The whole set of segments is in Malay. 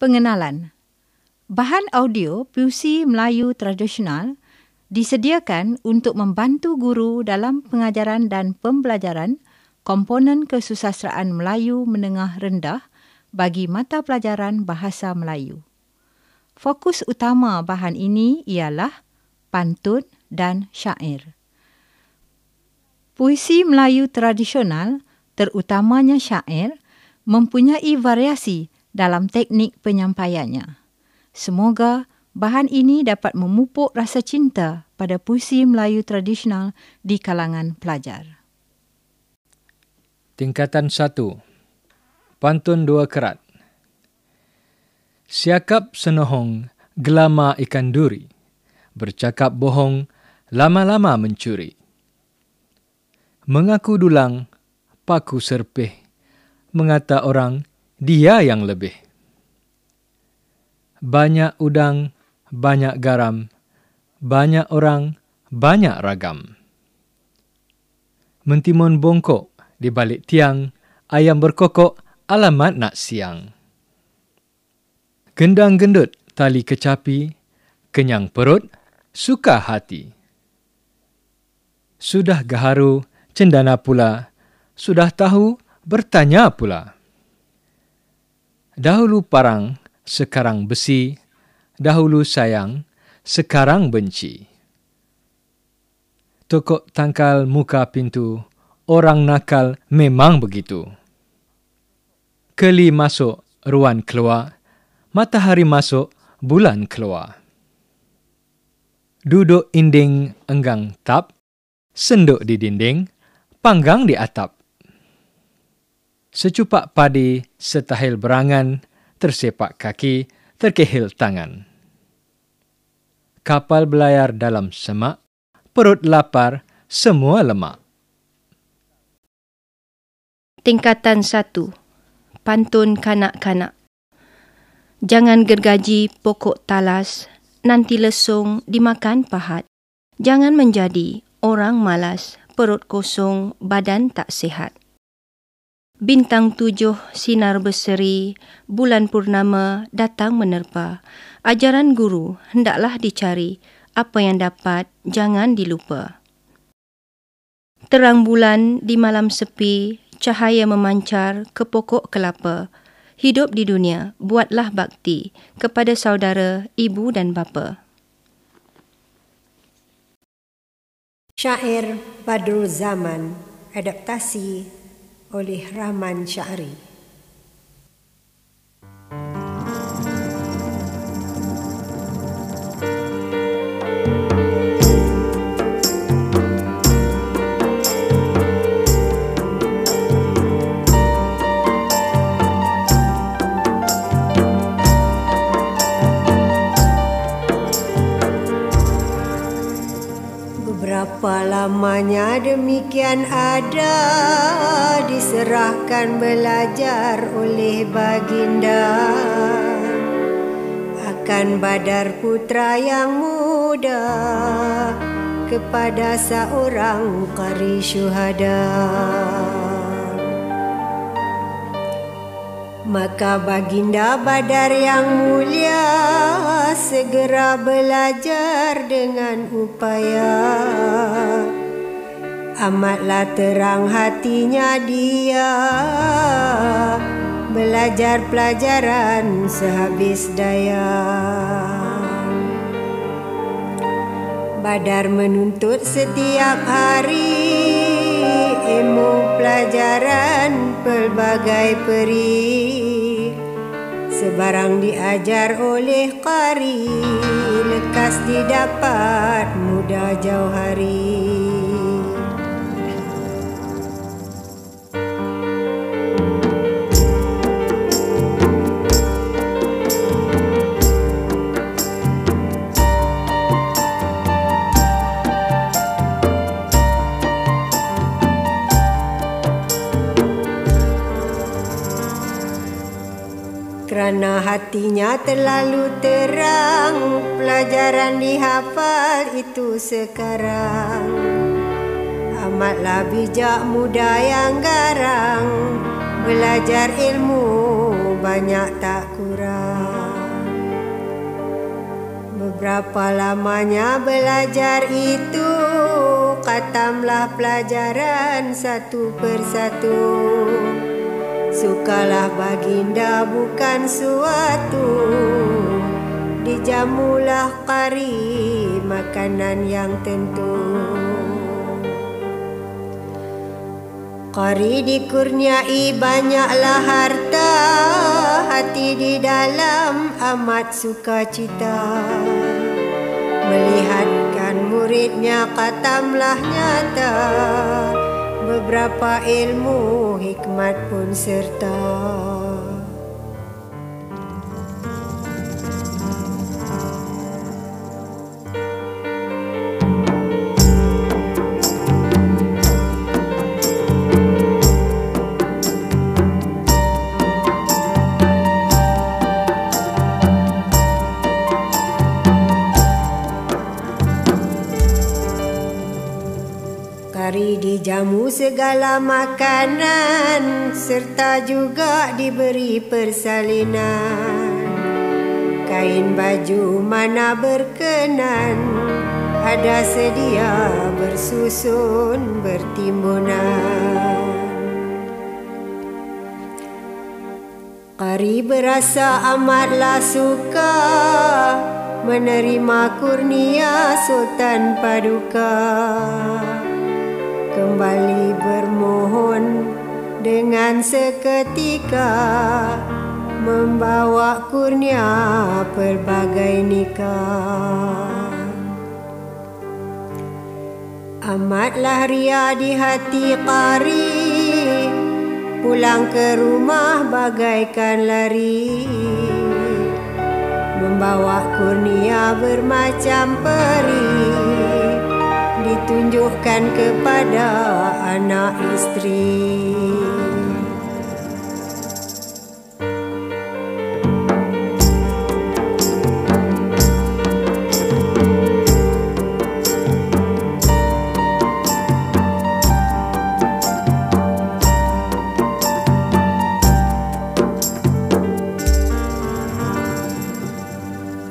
Pengenalan Bahan audio puisi Melayu tradisional disediakan untuk membantu guru dalam pengajaran dan pembelajaran komponen kesusasteraan Melayu menengah rendah bagi mata pelajaran Bahasa Melayu. Fokus utama bahan ini ialah pantun dan syair. Puisi Melayu tradisional, terutamanya syair, mempunyai variasi dalam teknik penyampaiannya. Semoga bahan ini dapat memupuk rasa cinta pada puisi Melayu tradisional di kalangan pelajar. Tingkatan 1. Pantun dua kerat. Siakap senohong gelama ikan duri. Bercakap bohong lama-lama mencuri. Mengaku dulang paku serpih. Mengata orang dia yang lebih. Banyak udang, banyak garam, banyak orang, banyak ragam. Mentimun bongkok di balik tiang, ayam berkokok, alamat nak siang. Gendang gendut tali kecapi, kenyang perut, suka hati. Sudah gaharu, cendana pula, sudah tahu, bertanya pula. Dahulu parang, sekarang besi, dahulu sayang, sekarang benci. Tokok tangkal muka pintu, orang nakal memang begitu. Keli masuk, ruan keluar, matahari masuk, bulan keluar. Duduk inding enggang tap, senduk di dinding, panggang di atap. Secupak padi setahil berangan, tersepak kaki, terkehil tangan. Kapal belayar dalam semak, perut lapar, semua lemak. Tingkatan 1. Pantun kanak-kanak. Jangan gergaji pokok talas, nanti lesung dimakan pahat. Jangan menjadi orang malas, perut kosong, badan tak sihat. Bintang tujuh sinar berseri, bulan purnama datang menerpa. Ajaran guru hendaklah dicari, apa yang dapat jangan dilupa. Terang bulan di malam sepi, cahaya memancar ke pokok kelapa. Hidup di dunia, buatlah bakti kepada saudara, ibu dan bapa. Syair Badrul Zaman, adaptasi oleh Rahman Syahri. Demikian ada diserahkan belajar oleh baginda akan badar putra yang muda kepada seorang qari syuhada. Maka baginda badar yang mulia segera belajar dengan upaya Amatlah terang hatinya dia. Belajar pelajaran sehabis daya. Badar menuntut setiap hari Ilmu pelajaran pelbagai peri. Sebarang diajar oleh Qari Lekas didapat mudah jauh hari hatinya terlalu terang. Pelajaran dihafal itu sekarang. Amatlah bijak muda yang garang. Belajar ilmu banyak tak kurang. Berapa lamanya belajar itu Katamlah pelajaran satu persatu Sukalah baginda bukan suatu. Dijamulah kari makanan yang tentu. Kari dikurniai banyaklah harta. Hati di dalam amat sukacita. Melihatkan muridnya katamlah nyata Beberapa ilmu hikmat pun serta segala makanan Serta juga diberi persalinan. Kain baju mana berkenan Ada sedia bersusun bertimbunan. Kari berasa amatlah suka Menerima kurnia Sultan Paduka kembali bermohon dengan seketika membawa kurnia pelbagai nikah. Amatlah ria di hati Qari Pulang ke rumah bagaikan lari Membawa kurnia bermacam peri ditunjukkan kepada anak isteri.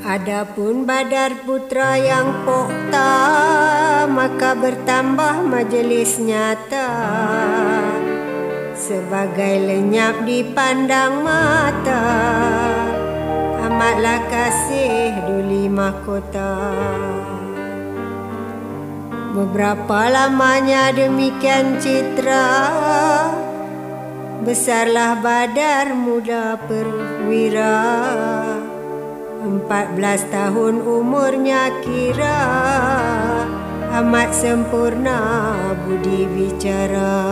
Adapun badar putra yang pokta Maka bertambah majlis nyata. Sebagai lenyap dipandang mata Amatlah kasih duli mahkota Beberapa lamanya demikian citra Besarlah badar muda perwira. Empat belas tahun umurnya kira Amat sempurna budi bicara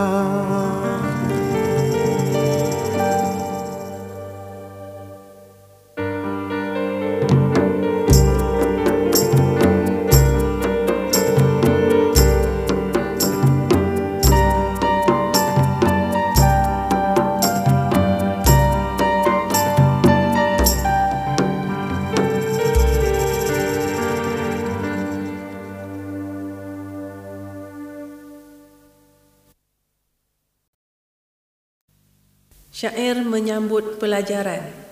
Syair menyambut pelajaran.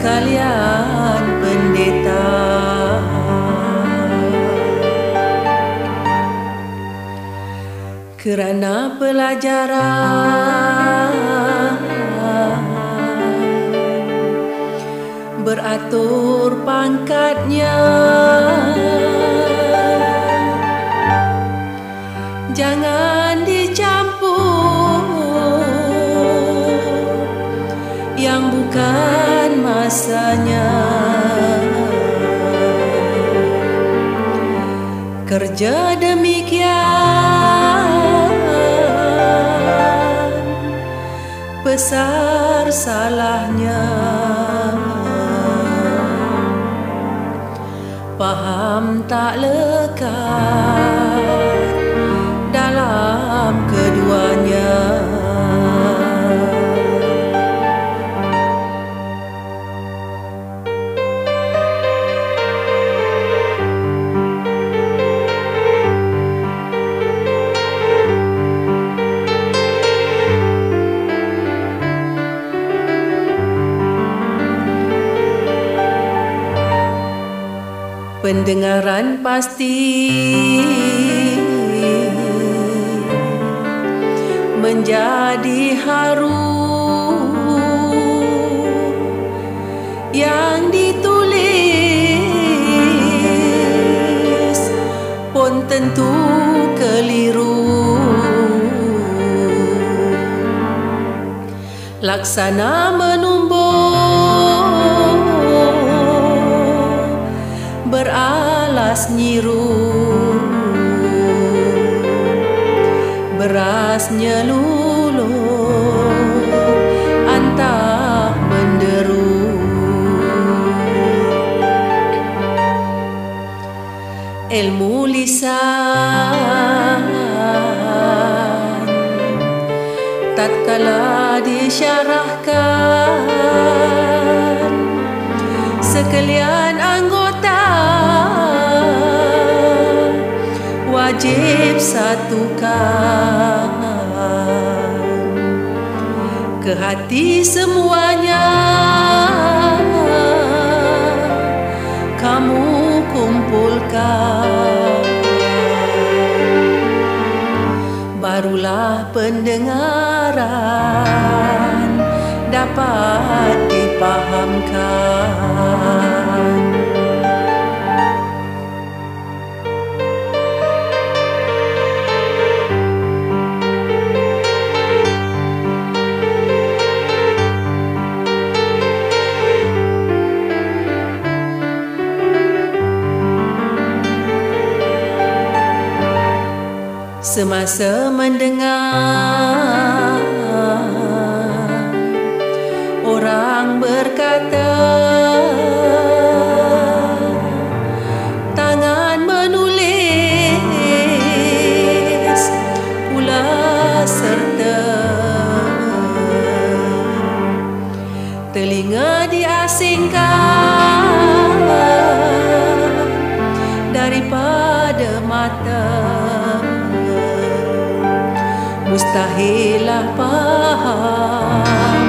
sekalian pendeta. Kerana pelajaran Beratur pangkatnya bukan masanya kerja demikian besar salahnya. Paham tak lekat pendengaran pasti. Menjadi haru yang ditulis pun tentu keliru. Laksana menumbuk beralas nyiru. Beras nyelulu antah menderu. Ilmu lisan tatkala disyarahkan sekalian satukan ke hati semuanya. Kamu kumpulkan. Barulah pendengaran dapat dipahamkan Semasa mendengar Orang berkata Tangan menulis Pula serta Telinga diasingkan estaje la paz.